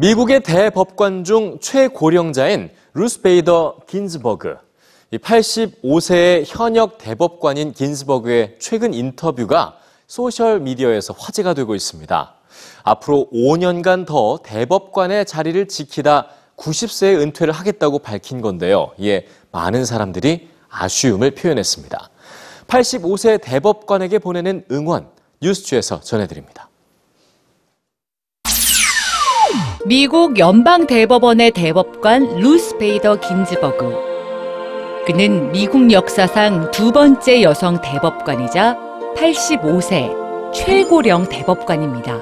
미국의 대법관 중 최고령자인 루스 베이더 긴즈버그. 85세의 현역 대법관인 긴즈버그의 최근 인터뷰가 소셜미디어에서 화제가 되고 있습니다. 앞으로 5년간 더 대법관의 자리를 지키다 90세에 은퇴를 하겠다고 밝힌 건데요. 이에 많은 사람들이 아쉬움을 표현했습니다. 85세 대법관에게 보내는 응원, 뉴스주에서 전해드립니다. 미국 연방 대법원의 대법관 루스 베이더 긴즈버그. 그는 미국 역사상 두 번째 여성 대법관이자 85세 최고령 대법관입니다.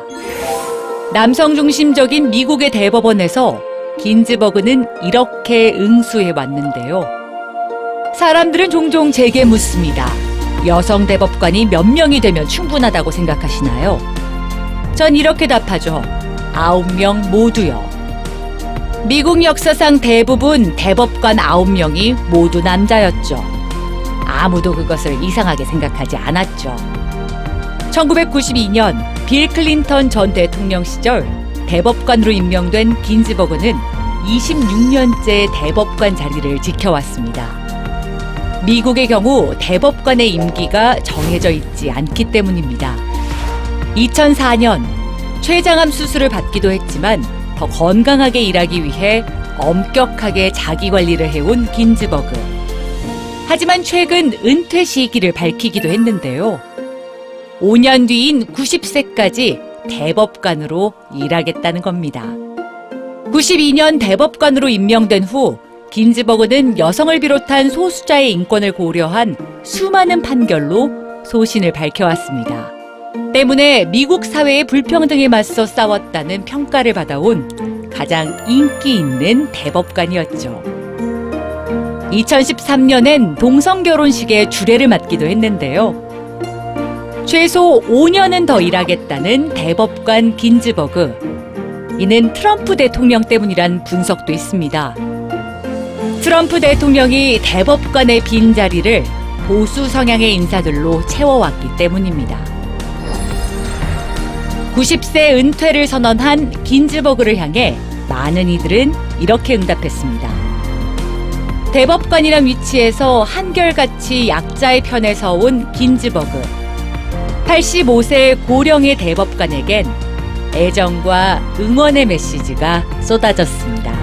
남성 중심적인 미국의 대법원에서 긴즈버그는 이렇게 응수해 왔는데요. 사람들은 종종 제게 묻습니다. 여성 대법관이 몇 명이 되면 충분하다고 생각하시나요? 전 이렇게 답하죠. 아홉 명 모두요. 미국 역사상 대부분 대법관 아홉 명이 모두 남자였죠. 아무도 그것을 이상하게 생각하지 않았죠. 1992년 빌 클린턴 전 대통령 시절 대법관으로 임명된 긴즈버그는 26년째 대법관 자리를 지켜왔습니다. 미국의 경우 대법관의 임기가 정해져 있지 않기 때문입니다. 2004년 췌장암 수술을 받기도 했지만 더 건강하게 일하기 위해 엄격하게 자기 관리를 해온 긴즈버그. 하지만 최근 은퇴 시기를 밝히기도 했는데요. 5년 뒤인 90세까지 대법관으로 일하겠다는 겁니다. 92년 대법관으로 임명된 후 긴즈버그는 여성을 비롯한 소수자의 인권을 고려한 수많은 판결로 소신을 밝혀왔습니다. 때문에 미국 사회의 불평등에 맞서 싸웠다는 평가를 받아온 가장 인기 있는 대법관이었죠. 2013년엔 동성 결혼식에 주례를 맡기도 했는데요. 최소 5년은 더 일하겠다는 대법관 긴즈버그. 이는 트럼프 대통령 때문이란 분석도 있습니다. 트럼프 대통령이 대법관의 빈 자리를 보수 성향의 인사들로 채워왔기 때문입니다. 90세 은퇴를 선언한 긴즈버그를 향해 많은 이들은 이렇게 응답했습니다. 대법관이란 위치에서 한결같이 약자의 편에 서온 긴즈버그. 85세 고령의 대법관에겐 애정과 응원의 메시지가 쏟아졌습니다.